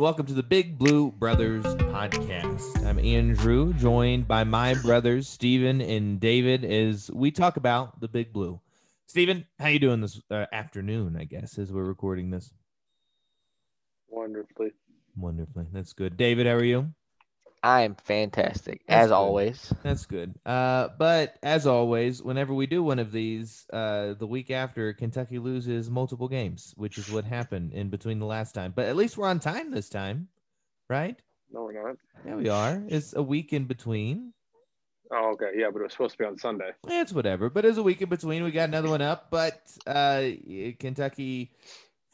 welcome to the Big Blue Brothers podcast. I'm Andrew, joined by my brothers Stephen and David, as we talk about the Big Blue. Stephen, how you doing this uh, afternoon? I guess as we're recording this. Wonderfully. Wonderfully, that's good. David, how are you? I'm fantastic, That's as good. always. That's good. Uh, but as always, whenever we do one of these, uh, the week after, Kentucky loses multiple games, which is what happened in between the last time. But at least we're on time this time, right? No, we're not. Yeah, we are. It's a week in between. Oh, okay. Yeah, but it was supposed to be on Sunday. Yeah, It's whatever. But it's a week in between. We got another one up. But uh, Kentucky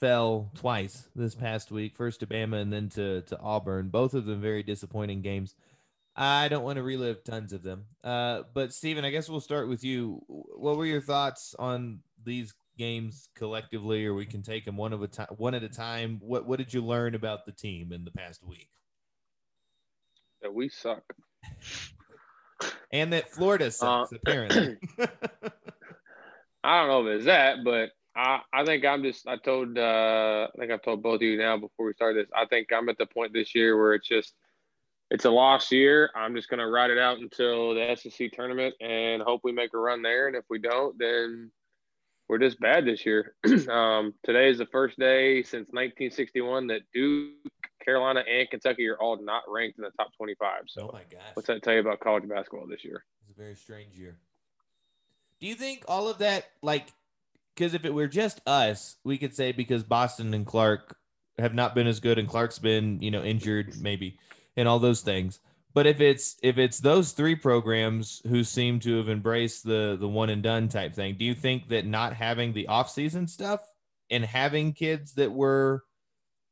fell twice this past week. First to Bama and then to to Auburn. Both of them very disappointing games. I don't want to relive tons of them. Uh, but Stephen, I guess we'll start with you. What were your thoughts on these games collectively, or we can take them one of a time, one at a time? What What did you learn about the team in the past week? That we suck. And that Florida sucks, Uh, apparently. I don't know if it's that, but I, I think I'm just I told uh I think I've told both of you now before we start this. I think I'm at the point this year where it's just it's a lost year. I'm just gonna ride it out until the SEC tournament and hope we make a run there. And if we don't, then we're just bad this year. um, today is the first day since 1961 that Duke, Carolina, and Kentucky are all not ranked in the top 25. So oh my gosh. what's that tell you about college basketball this year? It's a very strange year. Do you think all of that, like, because if it were just us, we could say because Boston and Clarke have not been as good, and Clarke's been, you know, injured maybe, and all those things. But if it's if it's those three programs who seem to have embraced the the one and done type thing, do you think that not having the off season stuff and having kids that were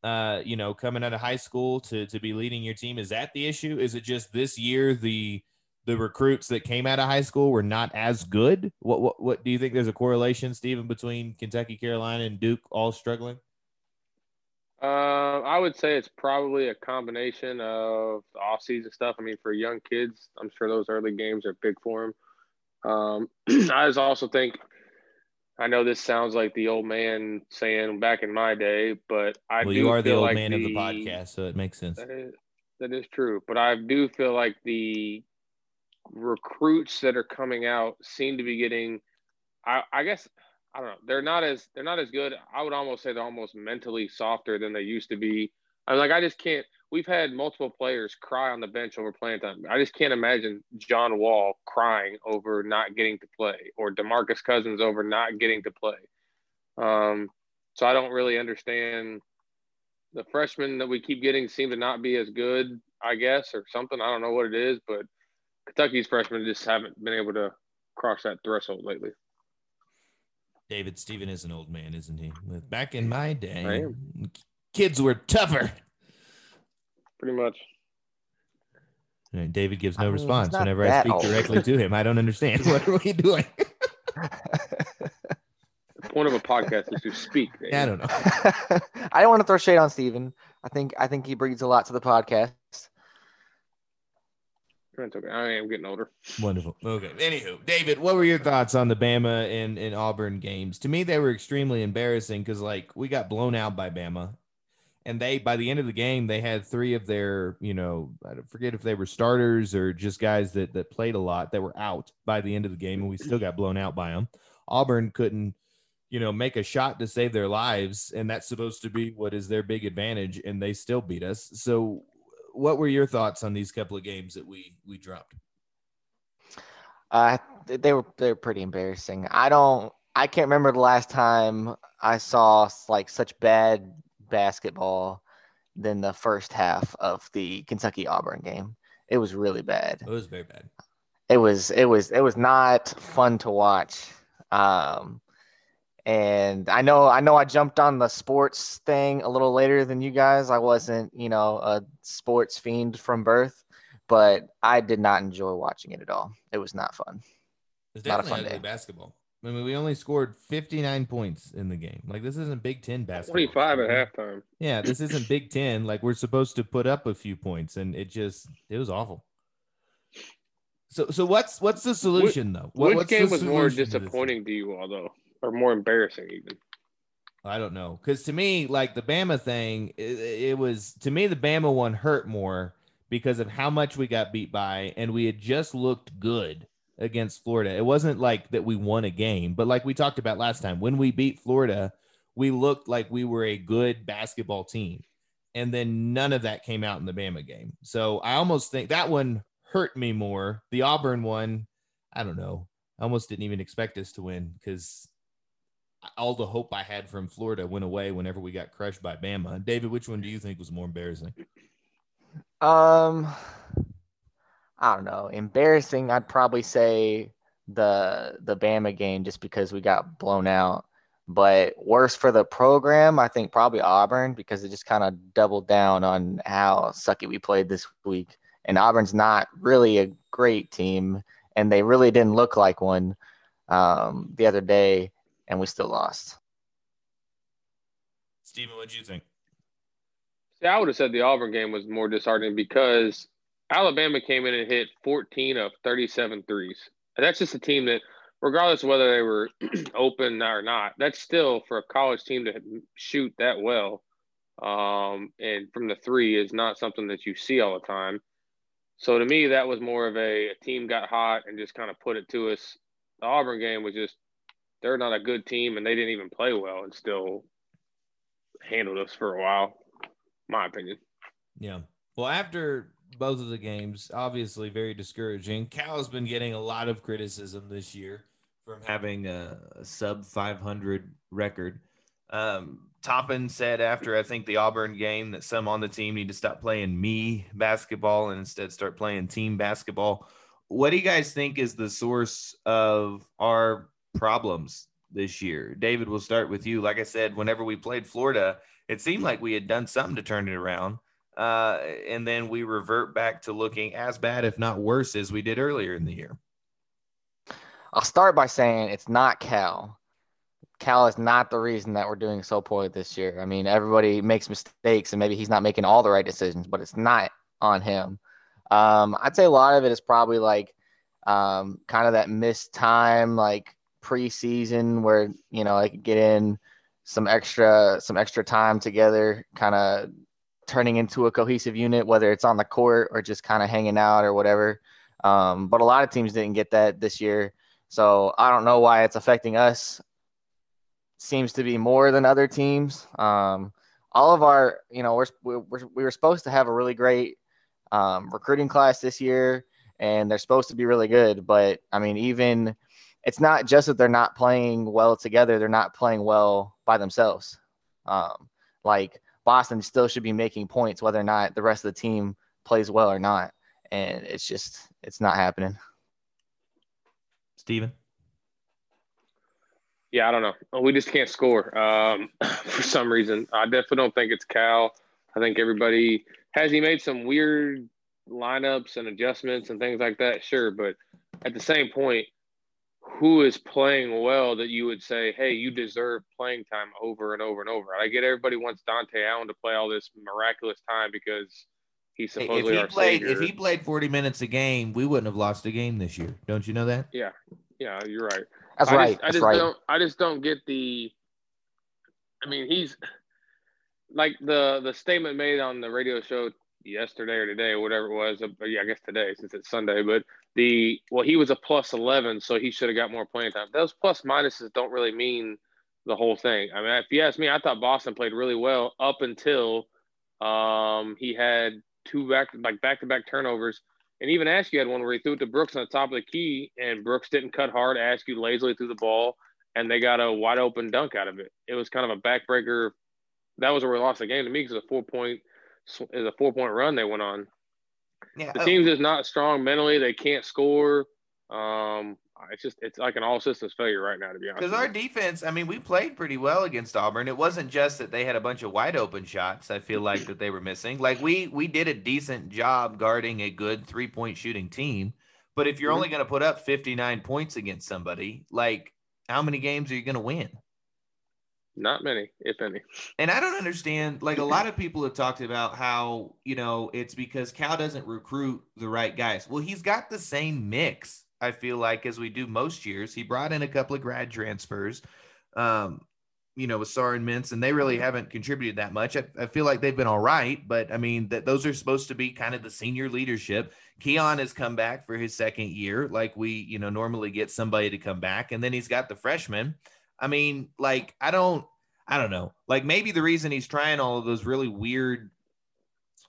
uh, you know, coming out of high school to to be leading your team. Is that the issue? Is it just this year the the recruits that came out of high school were not as good? What what what do you think? There's a correlation, Stephen, between Kentucky, Carolina, and Duke all struggling. Uh, I would say it's probably a combination of the off-season stuff. I mean, for young kids, I'm sure those early games are big for them. Um, I just also think, I know this sounds like the old man saying back in my day, but I well, do you are the old like man of the podcast, so it makes sense. That is, that is true, but I do feel like the recruits that are coming out seem to be getting. I, I guess I don't know. They're not as they're not as good. I would almost say they're almost mentally softer than they used to be. I'm like I just can't. We've had multiple players cry on the bench over playing time. I just can't imagine John Wall crying over not getting to play or DeMarcus Cousins over not getting to play. Um, so I don't really understand. The freshmen that we keep getting seem to not be as good, I guess, or something. I don't know what it is, but Kentucky's freshmen just haven't been able to cross that threshold lately. David Stephen is an old man, isn't he? Back in my day, kids were tougher. Pretty much. All right, David gives no I mean, response whenever I speak old. directly to him. I don't understand. What are we doing? The point of a podcast is to speak. Yeah, I don't know. I don't want to throw shade on Stephen. I think I think he brings a lot to the podcast. Okay. I am getting older. Wonderful. Okay. Anywho, David, what were your thoughts on the Bama and, and Auburn games? To me, they were extremely embarrassing because, like, we got blown out by Bama. And they, by the end of the game, they had three of their, you know, I forget if they were starters or just guys that that played a lot that were out by the end of the game, and we still got blown out by them. Auburn couldn't, you know, make a shot to save their lives, and that's supposed to be what is their big advantage, and they still beat us. So, what were your thoughts on these couple of games that we we dropped? Uh, they were they were pretty embarrassing. I don't. I can't remember the last time I saw like such bad basketball than the first half of the Kentucky Auburn game. It was really bad. It was very bad. It was it was it was not fun to watch. Um, and I know I know I jumped on the sports thing a little later than you guys. I wasn't you know a sports fiend from birth, but I did not enjoy watching it at all. It was not fun. It's definitely Not a fun day. basketball. I mean, we only scored 59 points in the game. Like this isn't Big Ten basketball. 25 at halftime. Yeah, this isn't Big Ten. Like we're supposed to put up a few points, and it just it was awful. So so what's what's the solution though? What, Which what's the game was more solution to disappointing to you all, though, or more embarrassing even? I don't know. Because to me, like the Bama thing, it, it, was to me the Bama one hurt more because of how much we got beat by, and we had just looked good against Florida. It wasn't like that we won a game, but like we talked about last time, when we beat Florida, we looked like we were a good basketball team. And then none of that came out in the Bama game. So I almost think that one hurt me more. The Auburn one, I don't know. I almost didn't even expect us to win because all the hope I had from Florida went away whenever we got crushed by Bama. David, which one do you think was more embarrassing? Um, I don't know. Embarrassing, I'd probably say the the Bama game just because we got blown out. But worse for the program, I think probably Auburn because it just kind of doubled down on how sucky we played this week. And Auburn's not really a great team, and they really didn't look like one um, the other day and we still lost. Stephen, what do you think? See, I would have said the Auburn game was more disheartening because Alabama came in and hit 14 of 37 threes. And that's just a team that, regardless of whether they were open or not, that's still for a college team to shoot that well. Um, and from the three is not something that you see all the time. So to me, that was more of a, a team got hot and just kind of put it to us. The Auburn game was just they're not a good team and they didn't even play well and still handled us for a while. My opinion. Yeah. Well, after both of the games, obviously very discouraging. Cal has been getting a lot of criticism this year from having a, sub 500 record. Um, Toppin said after I think the Auburn game that some on the team need to stop playing me basketball and instead start playing team basketball. What do you guys think is the source of our problems this year. David, we'll start with you. Like I said, whenever we played Florida, it seemed like we had done something to turn it around. Uh, and then we revert back to looking as bad, if not worse, as we did earlier in the year. I'll start by saying it's not Cal. Cal is not the reason that we're doing so poorly this year. I mean, everybody makes mistakes and maybe he's not making all the right decisions, but it's not on him. Um, I'd say a lot of it is probably like um, kind of that missed time, like preseason where you know I could get in some extra some extra time together, kind of turning into a cohesive unit, whether it's on the court or just kind of hanging out or whatever. Um, but a lot of teams didn't get that this year, so I don't know why it's affecting us. Seems to be more than other teams. Um, all of our, you know, we're, we're we were supposed to have a really great um, recruiting class this year, and they're supposed to be really good. But I mean, even it's not just that they're not playing well together; they're not playing well by themselves. Um, like Boston still should be making points whether or not the rest of the team plays well or not, and it's just it's not happening. Stephen? Yeah, I don't know. We just can't score um, for some reason. I definitely don't think it's Cal. I think everybody has he made some weird lineups and adjustments and things like that. Sure, but at the same point, who is playing well that you would say, hey, you deserve playing time over and over and over. I get everybody wants Dontaie Allen to play all this miraculous time because he's supposedly if he our played, savior. If he played 40 minutes a game, we wouldn't have lost a game this year. Don't you know that? Yeah. Yeah, you're right. That's I right. Just, That's I just right. don't I just don't get the I mean, he's like the the statement made on the radio show yesterday or today or whatever it was. Uh, yeah, I guess today since it's Sunday. But the well, he was a plus eleven, so he should have got more playing time. Those plus minuses don't really mean the whole thing. I mean, if you ask me, I thought Boston played really well up until um, he had two back like back to back turnovers. And even Askew had one where he threw it to Brooks on the top of the key, and Brooks didn't cut hard. Askew lazily threw the ball, and they got a wide open dunk out of it. It was kind of a backbreaker. That was where we lost the game to me because a four point is a four point run they went on. Yeah, the team's just not strong mentally. They can't score. Um, it's just it's like an all systems failure right now, to be honest. Because our defense, I mean, we played pretty well against Auburn. It wasn't just that they had a bunch of wide open shots. I feel like that they were missing. Like we we did a decent job guarding a good three point shooting team. But if you're mm-hmm. only going to put up 59 points against somebody, like how many games are you going to win? Not many, if any. And I don't understand. Like a lot of people have talked about how you know it's because Cal doesn't recruit the right guys. Well, he's got the same mix. I feel like as we do most years. He brought in a couple of grad transfers. Um, you know, with Sarr and Mintz, and they really haven't contributed that much. I, I feel like they've been all right, but I mean that those are supposed to be kind of the senior leadership. Keion has come back for his second year, like we, you know, normally get somebody to come back, and then he's got the freshman. I mean, like I don't, I don't know. Like maybe the reason he's trying all of those really weird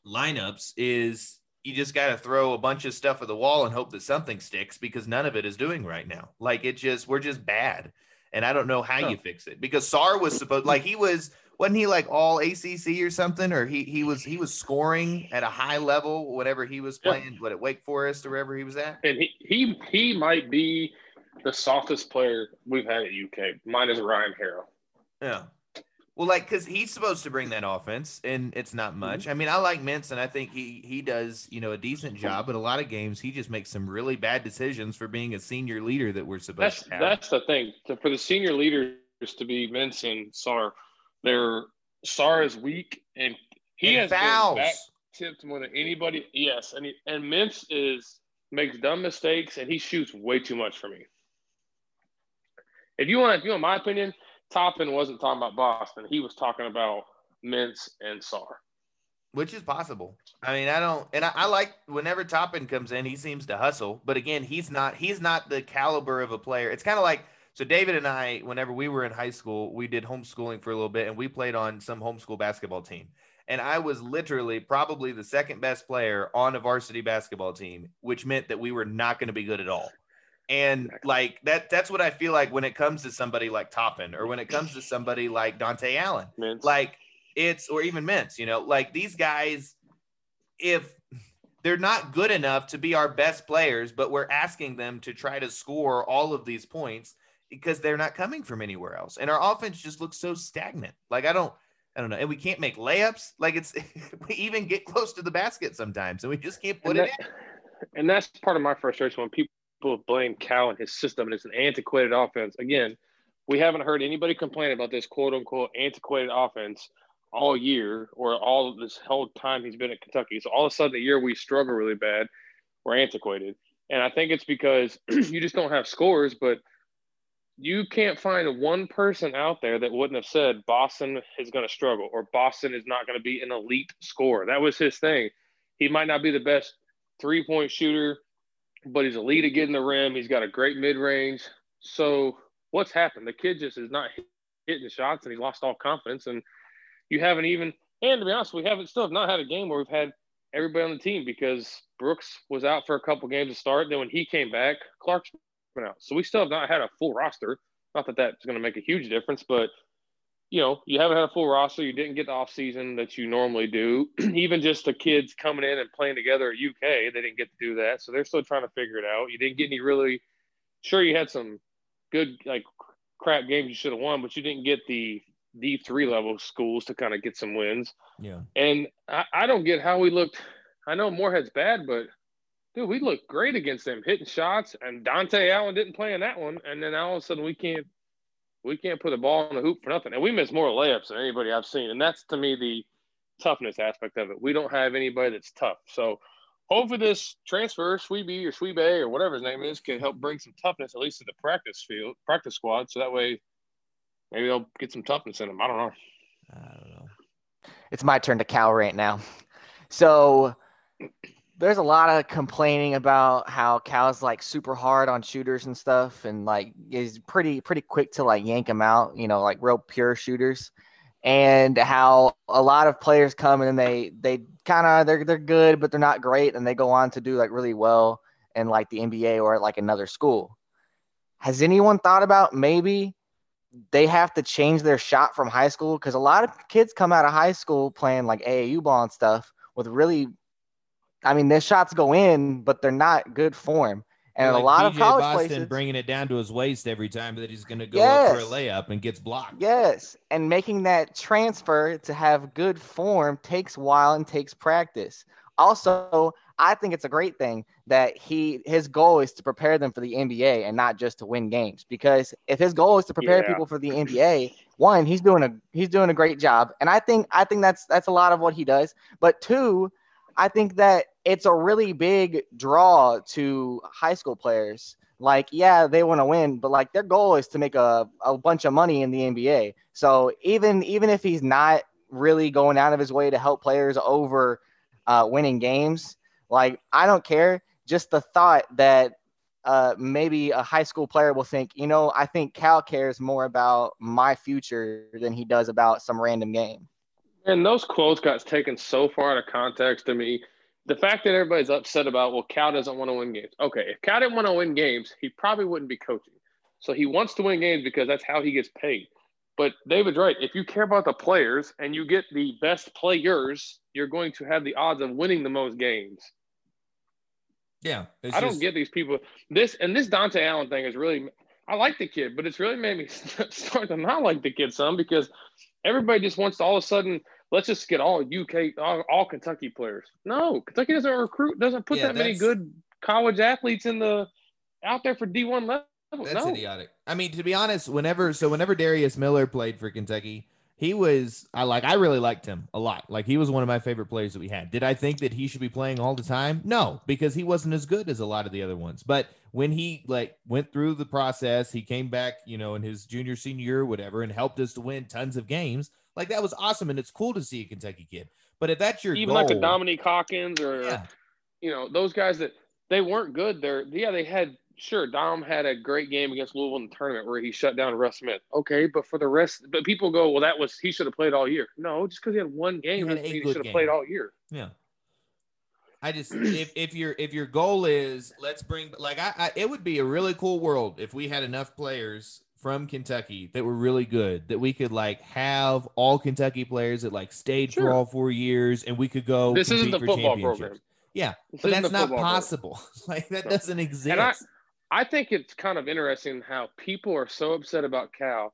lineups is you just got to throw a bunch of stuff at the wall and hope that something sticks because none of it is doing right now. Like it just, we're just bad. And I don't know how huh. you fix it because Sarr was supposed, like he was, wasn't he like all ACC or something? Or he he was he was scoring at a high level whenever he was playing, yeah. what at Wake Forest or wherever he was at. And he he he might be the softest player we've had at UK. Mine is Ryan Harrow. Yeah. Well, like, cause he's supposed to bring that offense, and it's not mm-hmm. much. I mean, I like Mintz, and I think he he does, you know, a decent job. But a lot of games, he just makes some really bad decisions for being a senior leader that we're supposed that's, to have. That's the thing. For the senior leaders to be Mintz and Sarr, their Sarr is weak, and he and has fouls. been back tipped more than anybody. Yes, and he, and Mintz is makes dumb mistakes, and he shoots way too much for me. If you want, if you want my opinion, Toppin wasn't talking about Boston. He was talking about Mintz and Sarr. Which is possible. I mean, I don't, and I, I, like whenever Toppin comes in, he seems to hustle. But again, he's not, he's not the caliber of a player. It's kind of like, so David and I, whenever we were in high school, we did homeschooling for a little bit, and we played on some homeschool basketball team. And I was literally probably the second best player on a varsity basketball team, which meant that we were not going to be good at all. And like that, that's what I feel like when it comes to somebody like Toppin or when it comes to somebody like Dontaie Allen. Mintz. Like it's, or even Mintz, you know, like these guys, if they're not good enough to be our best players, but we're asking them to try to score all of these points because they're not coming from anywhere else. And our offense just looks so stagnant. Like I don't, I don't know. And we can't make layups. Like it's, we even get close to the basket sometimes and we just can't put and it in. And that's part of my frustration when people blame Cal and his system, and it's an antiquated offense. Again, we haven't heard anybody complain about this quote unquote antiquated offense all year or all this whole time he's been at Kentucky. So all of a sudden, the year we struggle really bad, we're antiquated. And I think it's because you just don't have scores, but you can't find one person out there that wouldn't have said Boston is going to struggle or Boston is not going to be an elite scorer. That was his thing. He might not be the best three point shooter but he's lead at getting the rim. He's got a great mid range. So what's happened? The kid just is not hitting shots, and he lost all confidence. And you haven't even, and to be honest, we haven't still have not had a game where we've had everybody on the team because Brooks was out for a couple games to start. Then when he came back, Clarke's been out. So we still have not had a full roster. Not that that's going to make a huge difference, but you know, you haven't had a full roster. You didn't get the off season that you normally do. Even just the kids coming in and playing together at UK, they didn't get to do that. So they're still trying to figure it out. You didn't get any really, sure, you had some good, like, crap games you should have won, but you didn't get the D3 level schools to kind of get some wins. Yeah. And I, I don't get how we looked. I know Morehead's bad, but dude, we looked great against them, hitting shots. And Dontaie Allen didn't play in that one. And then all of a sudden we can't we can't put the ball in the hoop for nothing. And we miss more layups than anybody I've seen. And that's to me the toughness aspect of it. We don't have anybody that's tough. So hopefully this transfer, Sweeby or Sweebe or whatever his name is, can help bring some toughness at least to the practice field, practice squad. So that way maybe they'll get some toughness in them. I don't know. I don't know. It's my turn to cow right now. So there's a lot of complaining about how Cal's like super hard on shooters and stuff, and like is pretty pretty quick to like yank them out, you know, like real pure shooters, and how a lot of players come and they they kind of they're they're good, but they're not great, and they go on to do like really well in like the NBA or like another school. Has anyone thought about maybe they have to change their shot from high school because a lot of kids come out of high school playing like AAU ball and stuff with really I mean, their shots go in, but they're not good form. And like a lot of college Boston places bringing it down to his waist every time that he's going to go yes, up for a layup and gets blocked. Yes, and making that transfer to have good form takes while and takes practice. Also, I think it's a great thing that he his goal is to prepare them for the NBA and not just to win games. Because if his goal is to prepare yeah. people for the NBA, one, he's doing a he's doing a great job, and I think I think that's that's a lot of what he does. But two, I think that it's a really big draw to high school players. Like yeah they want to win but like their goal is to make a, a bunch of money in the nba so even even if he's not really going out of his way to help players over uh, winning games like i don't care. Just the thought that uh, maybe a high school player will think you know i think cal cares more about my future than he does about some random game and those quotes got taken so far out of context to me the fact that everybody's upset about, well, Cal doesn't want to win games. Okay, if Cal didn't want to win games, he probably wouldn't be coaching. So he wants to win games because that's how he gets paid. But David's right. If you care about the players and you get the best players, you're going to have the odds of winning the most games. Yeah. I just... don't get these people. This and this Dontaie Allen thing is really I like the kid, but it's really made me start to not like the kid some because everybody just wants to all of a sudden – let's just get all UK, all, all Kentucky players. No, Kentucky doesn't recruit, doesn't put yeah, that many good college athletes in the out there for D1 level. That's no. idiotic. I mean, to be honest, whenever so whenever Darius Miller played for Kentucky, he was I like I really liked him a lot. Like he was one of my favorite players that we had. Did I think that he should be playing all the time? No, because he wasn't as good as a lot of the other ones. But when he like went through the process, he came back, you know, in his junior senior year, whatever, and helped us to win tons of games. Like that was awesome, and it's cool to see a Kentucky kid. But if that's your even goal, like a Dominique Hawkins or yeah. you know those guys that they weren't good. They're yeah they had sure Dom had a great game against Louisville in the tournament where he shut down Russ Smith. Okay, but for the rest, but people go well that was he should have played all year. No, just because he had one game doesn't mean he should have played all year. Yeah. I just if, if your if your goal is let's bring like I, I, it would be a really cool world if we had enough players from Kentucky that were really good that we could like have all Kentucky players that like stayed sure. for all four years and we could go. This isn't the football program. Yeah, this but that's not possible. like that no. doesn't exist. And I, I think it's kind of interesting how people are so upset about Cal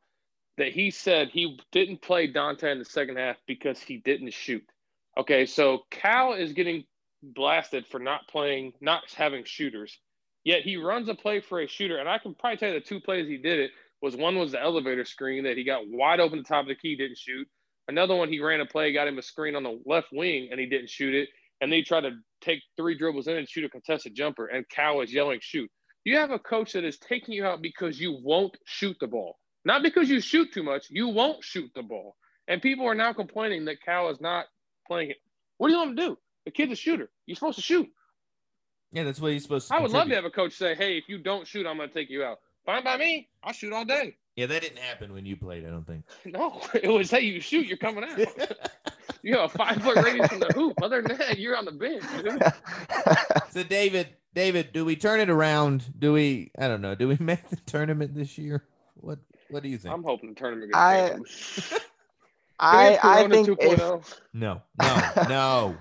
that he said he didn't play Dontaie in the second half because he didn't shoot. Okay, so Cal is getting blasted for not playing, not having shooters. Yet he runs a play for a shooter, and I can probably tell you the two plays he did it was one was the elevator screen that he got wide open the top of the key, didn't shoot. Another one, he ran a play, got him a screen on the left wing, and he didn't shoot it. And then he tried to take three dribbles in and shoot a contested jumper, and Cal was yelling, shoot. You have a coach that is taking you out because you won't shoot the ball. Not because you shoot too much, you won't shoot the ball. And people are now complaining that Cal is not playing it. What do you want him to do? The kid's a shooter. You're supposed to shoot. Yeah, that's what he's supposed to. I would contribute. love to have a coach say, "Hey, if you don't shoot, I'm going to take you out." Fine by me. I'll shoot all day. Yeah, that didn't happen when you played. I don't think. No, it was hey, you shoot, you're coming out. you have a five foot radius from the hoop. Other than that, you're on the bench. So David, David, do we turn it around? Do we? I don't know. Do we make the tournament this year? What What do you think? I'm hoping the tournament. Gets I, I, I think if, oh. no, no, no.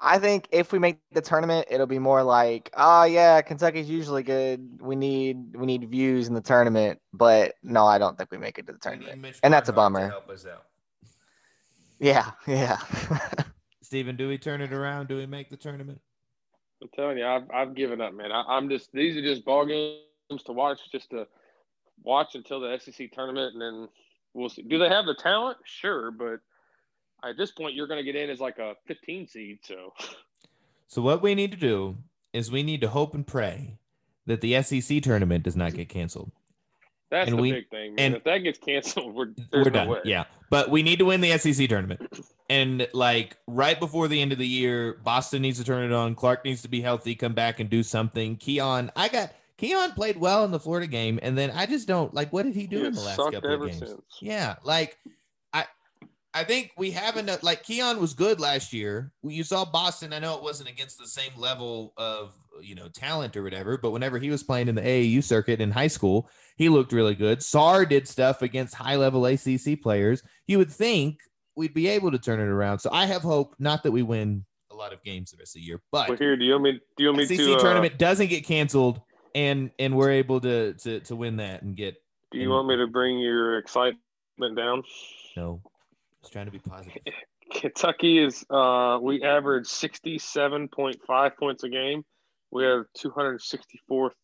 I think if we make the tournament, it'll be more like, oh yeah, Kentucky's usually good. We need we need views in the tournament, but no, I don't think we make it to the tournament, and that's a bummer. Yeah, yeah. Stephen, do we turn it around? Do we make the tournament? I'm telling you, I've I've given up, man. I, am just these are just ball games to watch, just to watch until the SEC tournament, and then we'll see. Do they have the talent? Sure, but at this point you're going to get in as like a 15 seed. So, so what we need to do is we need to hope and pray that the SEC tournament does not get canceled. That's and the we, big thing, man. And if that gets canceled, we're we're no done. Way. Yeah, but we need to win the SEC tournament. And like right before the end of the year, Boston needs to turn it on. Clarke needs to be healthy, come back and do something. Keion, I got Keion played well in the Florida game, and then I just don't like what did he do he in the last couple of games? Since. Yeah, like I think we have enough. Like Keion was good last year. You saw Boston. I know it wasn't against the same level of you know talent or whatever, but whenever he was playing in the AAU circuit in high school, he looked really good. Sarr did stuff against high level ACC players. You would think we'd be able to turn it around. So I have hope. Not that we win a lot of games the rest of the year, but well, here, do you want me? Do you want me SEC to? Uh, tournament doesn't get canceled, and and we're able to to to win that and get. Do you and, want me to bring your excitement down? No trying to be positive. Kentucky is uh, we average sixty seven point five points a game. We have two hundred sixty fourth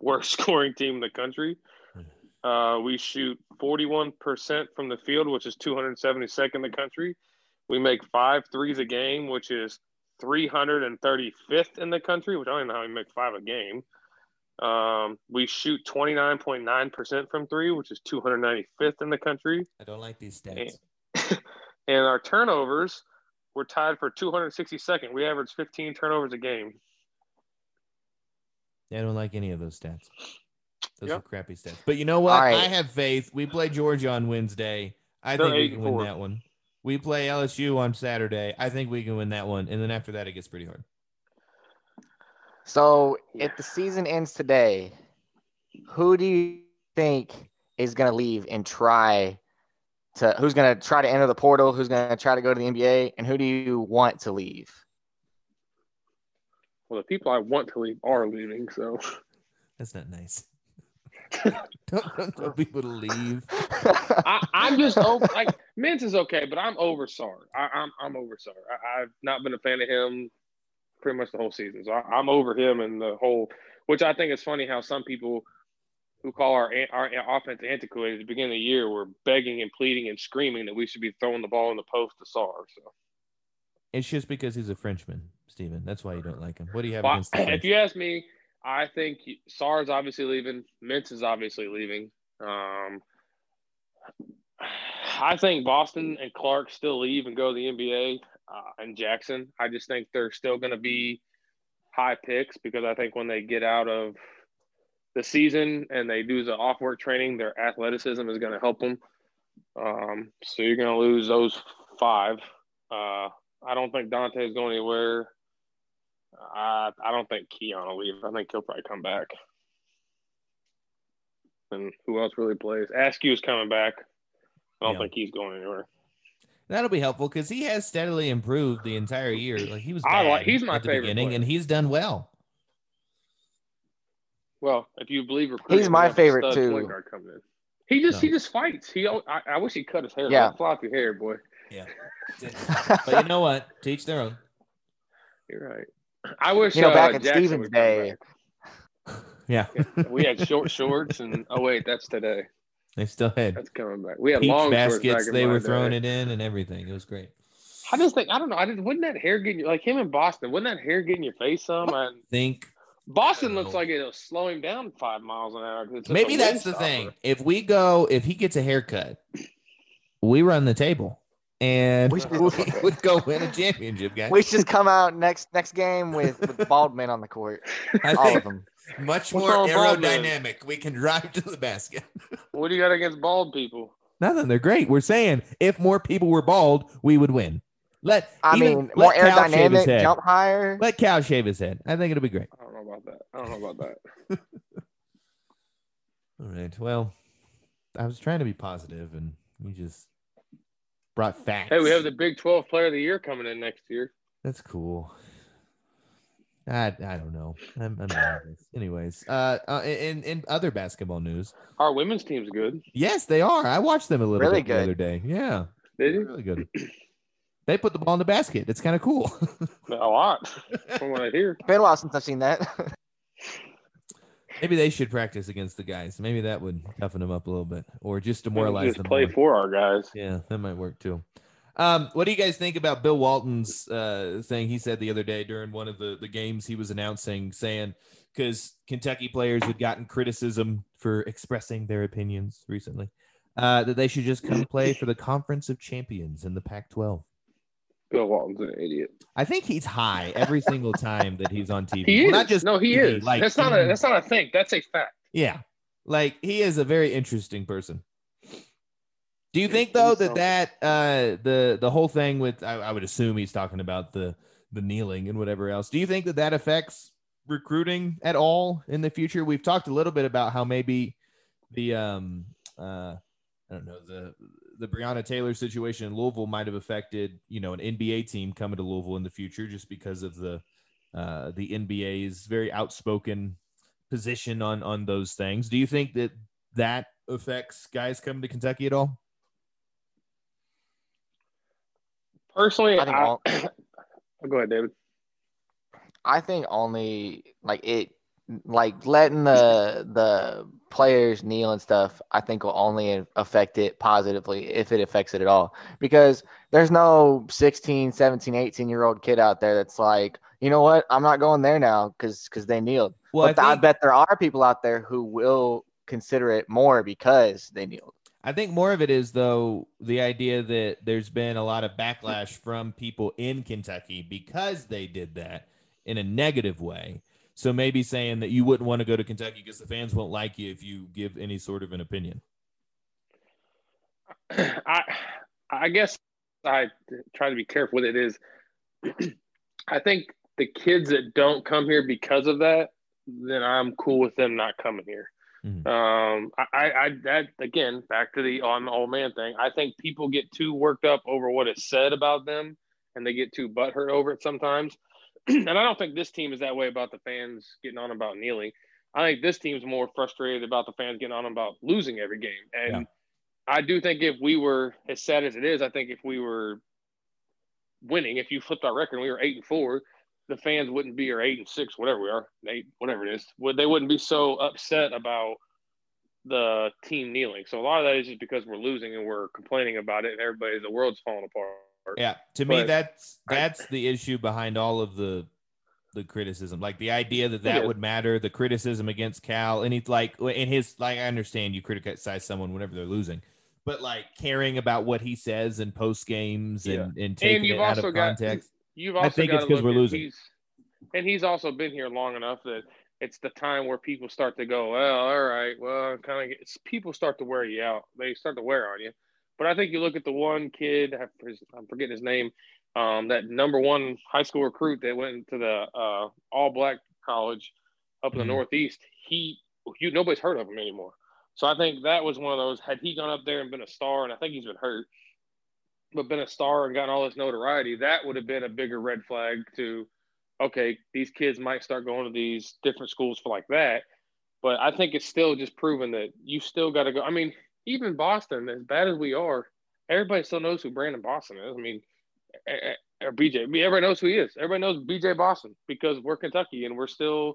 worst scoring team in the country. Hmm. Uh, we shoot forty one percent from the field, which is two hundred seventy second in the country. We make five threes a game, which is 335th in the country, which I don't even know how we make five a game. Um, we shoot 29.9% from three, which is 295th in the country. I don't like these stats. And our turnovers, we're tied for 262nd. We averaged 15 turnovers a game. I don't like any of those stats. Those Yep. are crappy stats. But you know what? All right. I have faith. We play Georgia on Wednesday. I They're think we can win that one. We play LSU on Saturday. I think we can win that one. And then after that, it gets pretty hard. So if the season ends today, who do you think is going to leave and try to? Who's going to try to enter the portal? Who's going to try to go to the NBA? And who do you want to leave? Well, the people I want to leave are leaving. So That's not nice. don't, don't tell people to leave. I, I'm just over. Like Mintz is okay, but I'm over Sard. I, I'm I'm over Sard. I, I've not been a fan of him pretty much the whole season. So I, I'm over him and the whole. Which I think is funny how some people who call our our offense antiquated at the beginning of the year were begging and pleading and screaming that we should be throwing the ball in the post to Sarr. So It's just because he's a Frenchman, Stephen. That's why you don't like him. What do you have Well, against if you ask me, I think Sarr's obviously leaving. Mintz is obviously leaving. Um, I think Boston and Clarke still leave and go to the NBA. Uh, and Jackson, I just think they're still going to be high picks because I think when they get out of the season and they do the off work training, their athleticism is going to help them. Um, so you're going to lose those five. Uh, I don't think Dontaie is going anywhere. I I don't think Keion will leave. I think he'll probably come back. And who else really plays? Askew's coming back. I don't Yeah. think he's going anywhere. That'll be helpful because he has steadily improved the entire year. Like he was, I like- he's my favorite beginning, player. and he's done well. Well, if you believe recruiting, He's my we have a favorite, too. point guard coming in. He just No. he just fights. He al- I, I wish he cut his hair. Yeah. Floppy hair, boy. Yeah, but you know what? Teach their own. You're right. I wish You know, uh, back in Jackson Stephen's day, Yeah, back. we had short shorts and oh wait, that's today. they still had That's coming back. We had peach long baskets. back They my were day. throwing it in and everything. It was great. I just think I don't know. I didn't. Wouldn't that hair get you like him in Boston? Wouldn't that hair get in your face some? I Think Boston looks No. like it'll slow him down five miles an hour. maybe that's the wind thing. If we go, if he gets a haircut, we run the table, and We we should- would go win a championship, guys. we should come out next next game with, with bald men on the court, I all of them. much What's more wrong with bald men? aerodynamic. We can drive to the basket. What do you got against bald people? Nothing. They're great. We're saying if more people were bald, we would win. Let I even mean, more let Cal shave his aerodynamic, jump higher. Let Cal shave his head. I think it'll be great. I don't know about that. I don't know about that. All right. Well, I was trying to be positive, and we just brought facts. Hey, we have the Big Twelve Player of the Year coming in next year. That's cool. I, I don't know. I'm, I'm nervous. Anyways, uh, uh, in in other basketball news, Our women's team's good. yes, they are. I watched them a little Really bit the other day. Yeah, they're really good. They put the ball in the basket. It's kind of cool. A lot, from what I hear. Been a while since I've seen that. Maybe they should practice against the guys. Maybe that would toughen them up a little bit, or just demoralize Just them. play more. for our guys. Yeah, that might work too. Um, what do you guys think about Bill Walton's uh, thing he said the other day during one of the, the games he was announcing, saying because Kentucky players had gotten criticism for expressing their opinions recently, uh, that they should just come play for the Conference of Champions in the Pac 12. Bill Walton's an idiot. I think he's high every single time that he's on TV. He Well, is. not just no, he TV, is. like that's not a. That's not a thing. That's a fact. Yeah. Like he is a very interesting person. Do you think though that that uh the the whole thing with I, I would assume he's talking about the the kneeling and whatever else. Do you think that that affects recruiting at all in the future? We've talked a little bit about how maybe the um uh I don't know the the Breonna Taylor situation in Louisville might have affected you know an NBA team coming to Louisville in the future just because of the uh the NBA's very outspoken position on on those things. Do you think that that affects guys coming to Kentucky at all? Personally, I I all- go ahead, David. I think only like it like letting the the players kneel and stuff i think will only affect it positively if it affects it at all. Because there's no 16 17 18 year old kid out there that's like you know what? I'm not going there now because because they kneeled. Well, but I I, bet there are people out there who will consider it more because they kneeled. I think more of it is though the idea that there's been a lot of backlash from people in Kentucky because they did that in a negative way. So maybe saying that you wouldn't want to go to Kentucky because the fans won't like you if you give any sort of an opinion. I I guess I try to be careful with it is I think the kids that don't come here because of that, then I'm cool with them not coming here. Mhm. Um, I, I, I, that again, back to the on the old man thing. I think people get too worked up over what is said about them, and they get too butthurt over it sometimes. And I don't think this team is that way about the fans getting on about kneeling. I think this team's more frustrated about the fans getting on about losing every game. And Yeah. I do think if we were as sad as it is, I think if we were winning, if you flipped our record and we were eight and four, the fans wouldn't be or eight and six, whatever we are, eight, whatever it is, would they wouldn't be so upset about the team kneeling. So a lot of that is just because we're losing and we're complaining about it, and everybody, the world's falling apart. Yeah, to me But that's I- that's the issue behind all of the the criticism. Like the idea that that would matter, the criticism against Cal, and he's like in his like I understand you criticize someone whenever they're losing, but like caring about what he says in post games and and taking you've it out of got- context. You've also I think got it's because we're losing. He's, and he's also been here long enough that it's the time where people start to go, well, all right, well, kind of. People start to wear you out. They start to wear on you. But I think you look at the one kid, I'm forgetting his name, um, that number one high school recruit that went to the uh, all black college up in the Mhm. Northeast. He, you, nobody's heard of him anymore. So I think that was one of those. Had he gone up there and been a star, and I think he's been hurt, but been a star and gotten all this notoriety, that would have been a bigger red flag to, okay, these kids might start going to these different schools for like that. But I think it's still just proven that you still got to go. I mean, even Boston, as bad as we are, everybody still knows who Brandon Boston is. I mean, eh, eh, or BJ, I mean, everybody knows who he is. Everybody knows BJ Boston because we're Kentucky and we're still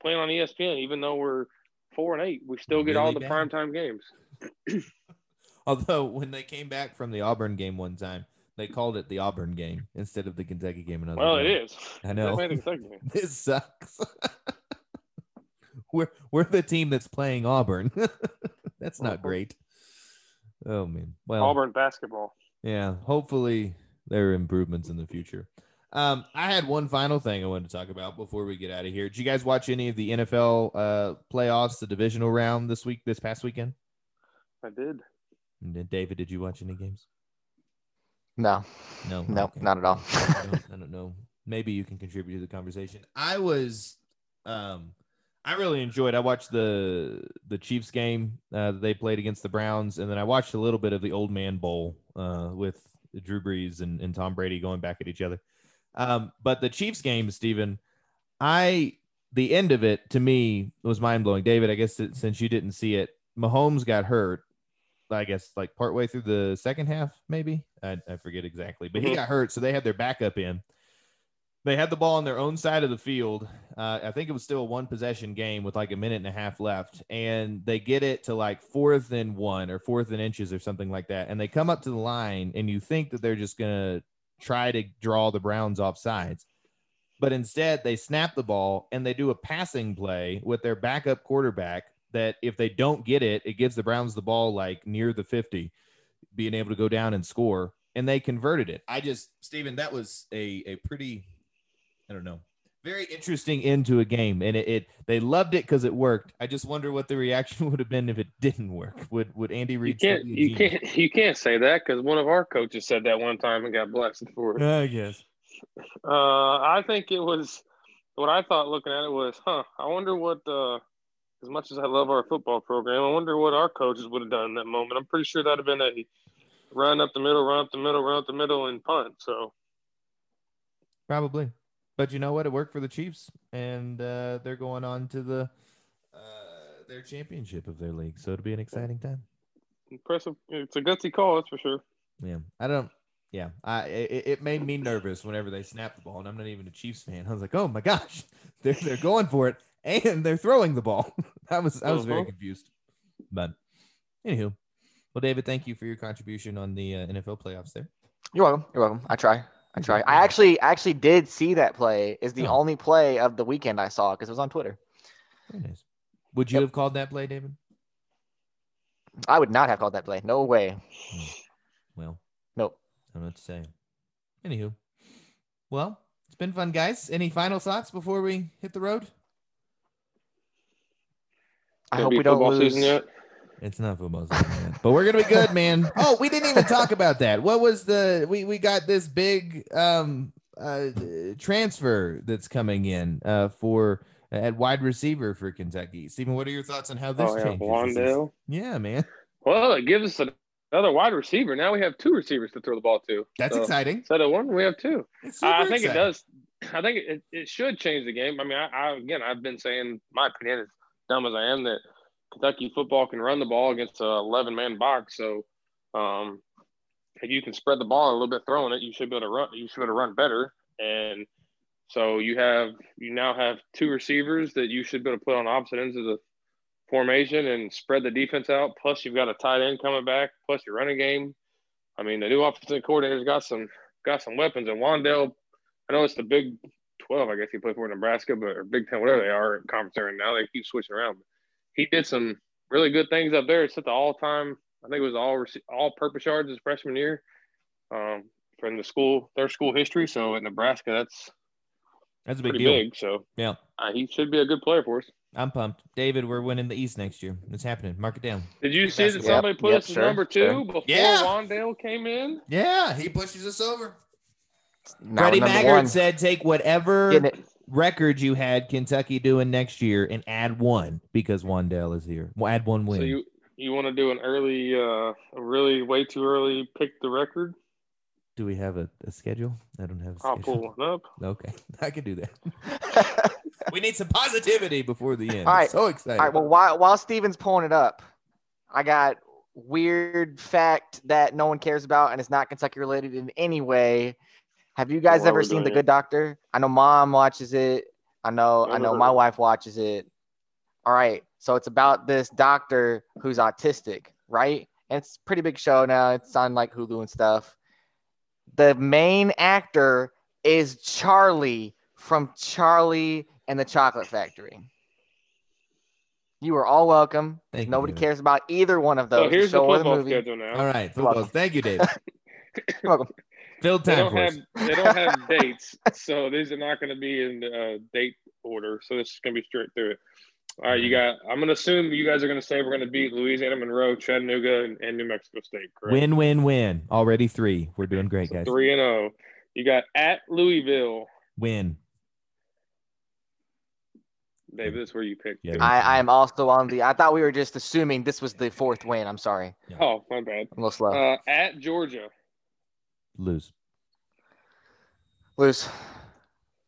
playing on ESPN, even though we're four and eight. We still get all the bad. primetime games. Although when they came back from the Auburn game one time, they called it the Auburn game instead of the Kentucky game. Another Well, day. it is. I know. It this sucks. we're we're the team that's playing Auburn. that's not great. Oh man. Well, Auburn basketball. yeah. Hopefully there are improvements in the future. Um, I had one final thing I wanted to talk about before we get out of here. Did you guys watch any of the NFL uh, playoffs, the divisional round this week, this past weekend? I did. And then, David, did you watch any games? no No, no Okay. not at all I don't, I don't know. Maybe you can contribute to the conversation. I was, um, I really enjoyed. I watched the the Chiefs game uh, that they played against the Browns, and then I watched a little bit of the Old Man Bowl uh, with Drew Brees and, and Tom Brady going back at each other. Um, but the Chiefs game, Stephen, I the end of it to me was mind blowing. David, I guess that since you didn't see it, Mahomes got hurt. I guess like partway through the second half, maybe I, I forget exactly, but he Mhm. got hurt, so they had their backup in. They had the ball on their own side of the field. Uh, I think it was still a one possession game with like a minute and a half left, and they get it to like fourth and one or fourth and inches or something like that, and they come up to the line, and you think that they're just gonna try to draw the Browns off sides. But instead, they snap the ball and they do a passing play with their backup quarterback. That if they don't get it, it gives the Browns the ball like near the 50, being able to go down and score. And they converted it. I just, Stephen, that was a, a pretty, I don't know, very interesting end to a game. And it, it they loved it because it worked. I just wonder what the reaction would have been if it didn't work. Would would Andy You Reid still can't. You can't. You can't say that because one of our coaches said that one time and got blasted for it. I guess. Uh, I think it was what I thought looking at it was, huh? I wonder what. Uh, as much as I love our football program, I wonder what our coaches would have done in that moment. I'm pretty sure that'd have been a run up the middle, run up the middle, run up the middle, and punt. So Probably. But you know what? It worked for the Chiefs, and uh, they're going on to the uh, their championship of their league. So it'll be an exciting time. impressive. It's a gutsy call, that's for sure. Yeah, I don't. Yeah, I it, it made me nervous whenever they snapped the ball, and I'm not even a Chiefs fan. I was like, oh my gosh, they're they're going for it, and they're throwing the ball. I was I was very Mhm. confused. But anywho, well, David, thank you for your contribution on the uh, NFL playoffs. There, You're welcome. You're welcome. I try. I try. I actually actually did see that play. Is the Oh. only play of the weekend I saw because it was on Twitter. very nice. Would you Yep. have called that play, David? I would not have called that play. No way. Hmm. Well, Nope. I'm not saying. what. Anywho, well, it's been fun, guys. Any final thoughts before we hit the road? I hope we don't football lose. Season yet? It's not football season yet, but we're gonna be good, man. Oh, we didn't even talk about that. What was the we we got this big um uh transfer that's coming in uh for at wide receiver for Kentucky. Stephen, what are your thoughts on how this Oh yeah, changes? This. Yeah, man, Well, it gives us another wide receiver. Now we have two receivers to throw the ball to. that's So, exciting. Instead of one, we have two. It's I super think it does. I think it, it should change the game. I mean, I, I again, I've been saying my opinion, as dumb as I am, that Kentucky football can run the ball against a 11 man box. So, um, if you can spread the ball a little bit throwing it, you should be able to run. You should be able to run better. And so you have you now have two receivers that you should be able to put on opposite ends of the formation and spread the defense out. Plus, you've got a tight end coming back. Plus, your running game. I mean, the new offensive coordinator's got some got some weapons. And Wan'Dale, I know it's the Big Twelve. I guess he played for Nebraska, but or Big Ten, whatever they are, conference now. They keep switching around. He did some really good things up there. It's at the all time. I think it was all all purpose yards his freshman year. Um, from the school, their school history. So at Nebraska, that's That's a big deal. big. So Yeah, uh, he should be a good player for us. I'm pumped. David, we're winning the East next year. It's happening. Mark it down. Did you see that Yep, somebody put yep, us sure, number two sure. before Yeah. Wan'Dale came in? Yeah, he pushes us over. Now Freddie Maggard one. said, "Take whatever Getting it. Record you had Kentucky doing next year and add one because Wan'Dale is here. Well, add one win. So you you want to do an early, uh, a really way too early pick the record? Do we have a, a schedule? I don't have a I'll schedule. pull one up. Okay, I can do that. we need some positivity before the end. All right. So excited. All right. Well, while while Stephen's pulling it up, I got weird fact that no one cares about and it's not Kentucky related in any way. Have you guys Why ever seen doing The it. Good Doctor? I know mom watches it. I know I Never know heard my of wife watches it. All right. So it's about this doctor who's autistic, right? And it's a pretty big show now. It's on like Hulu and stuff. The main actor is Charlie from Charlie and the Chocolate Factory. You are all welcome. Thank Nobody David. cares about either one of those. So the here's the show or the football movie. schedule now. All right, football. Thank you, David. You're welcome. Filled They don't have they don't have dates, so these are not going to be in uh, date order. So this is going to be straight through it. All right, you got. I'm going to assume you guys are going to say we're going to beat Louisiana Monroe, Chattanooga, and, and New Mexico State. Correct? Win, win, win. Already three. We're doing great, So guys. Three and zero. You got at Louisville. Win. David, that's where you picked. Yeah. I, I am also on the. I thought we were just assuming this was the fourth win. I'm sorry. Oh, my bad. I'm a little slow. Uh, at Georgia. Lose. Lose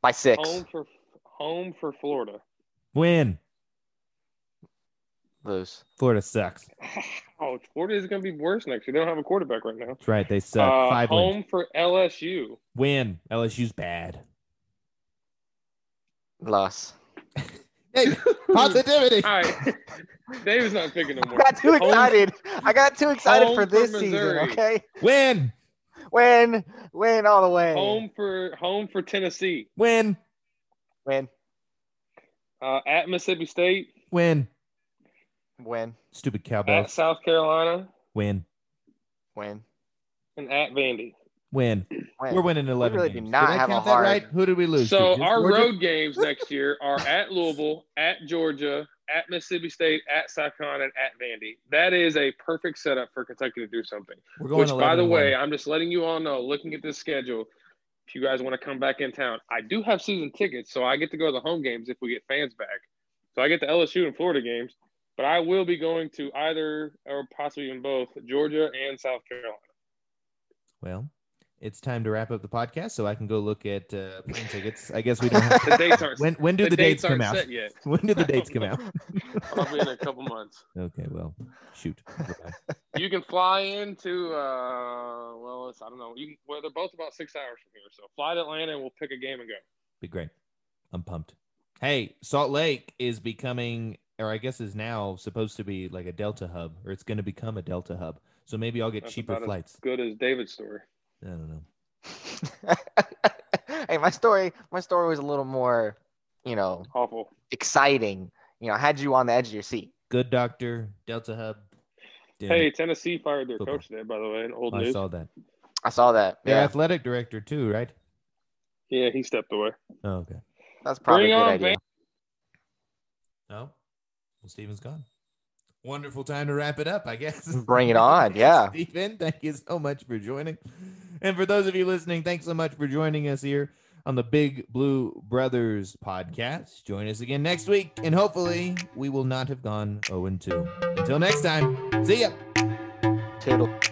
by six. Home for home for Florida. Win. Lose. Florida sucks. Oh, Florida is going to be worse next year. They don't have a quarterback right now. That's right. They suck. Uh, Five home wins. for LSU. Win. LSU's bad. Loss. Hey, positivity. All right. David's not picking no I got too Home- excited. I got too excited home for for this season. Okay. Win. Win. Win all the way. Home for home for Tennessee. Win. Win. Uh, at Mississippi State. Win. Win. Stupid Cowboys. At. South Carolina. Win. Win. And at Vandy. Win. Win. We're winning 11 really do not Did I have a count that hard- right? Who did we lose? So Just our Georgia? road games next year are at Louisville, at Georgia, at Mississippi State, at South and at Vandy. That is a perfect setup for Kentucky to do something. Which, by the way. I'm just letting you all know, looking at this schedule, if you guys want to come back in town, I do have season tickets, so I get to go to the home games if we get fans back. So I get the LSU and Florida games, but I will be going to either or possibly even both Georgia and South Carolina. well, it's time to wrap up the podcast so I can go look at uh, plane tickets. I guess we don't have The dates aren't when when do the, dates, come out? set yet. When do the dates come out? know. In a couple months. Okay, well, shoot. You can fly into uh well, it's, I don't know. You can, well, they're both about six hours from here, so fly to Atlanta and we'll pick a game and go. Be great. I'm pumped. Hey, Salt Lake is becoming, or I guess is now supposed to be like a Delta hub, or it's going to become a Delta hub. So maybe I'll get That's cheaper about flights. As good as David's story. I don't know. hey, my story, my story was a little more, you know, Awful. exciting. You know, I had you on the edge of your seat. Good doctor, Delta hub. Damn Hey. Tennessee fired their Football. coach today, by the way, in old I news. saw that. I saw that. Their athletic director too, right? Yeah, he stepped away. Oh, okay. that's probably Bring a good on idea. Van- No, well, Stephen's gone. Wonderful time to wrap it up, I guess. Bring it on, yeah. Stephen, thank you so much for joining. And for those of you listening, thanks so much for joining us here on the Big Blue Brothers podcast. Join us again next week, and hopefully, we will not have gone 0 2. Until next time, see ya. Toodle.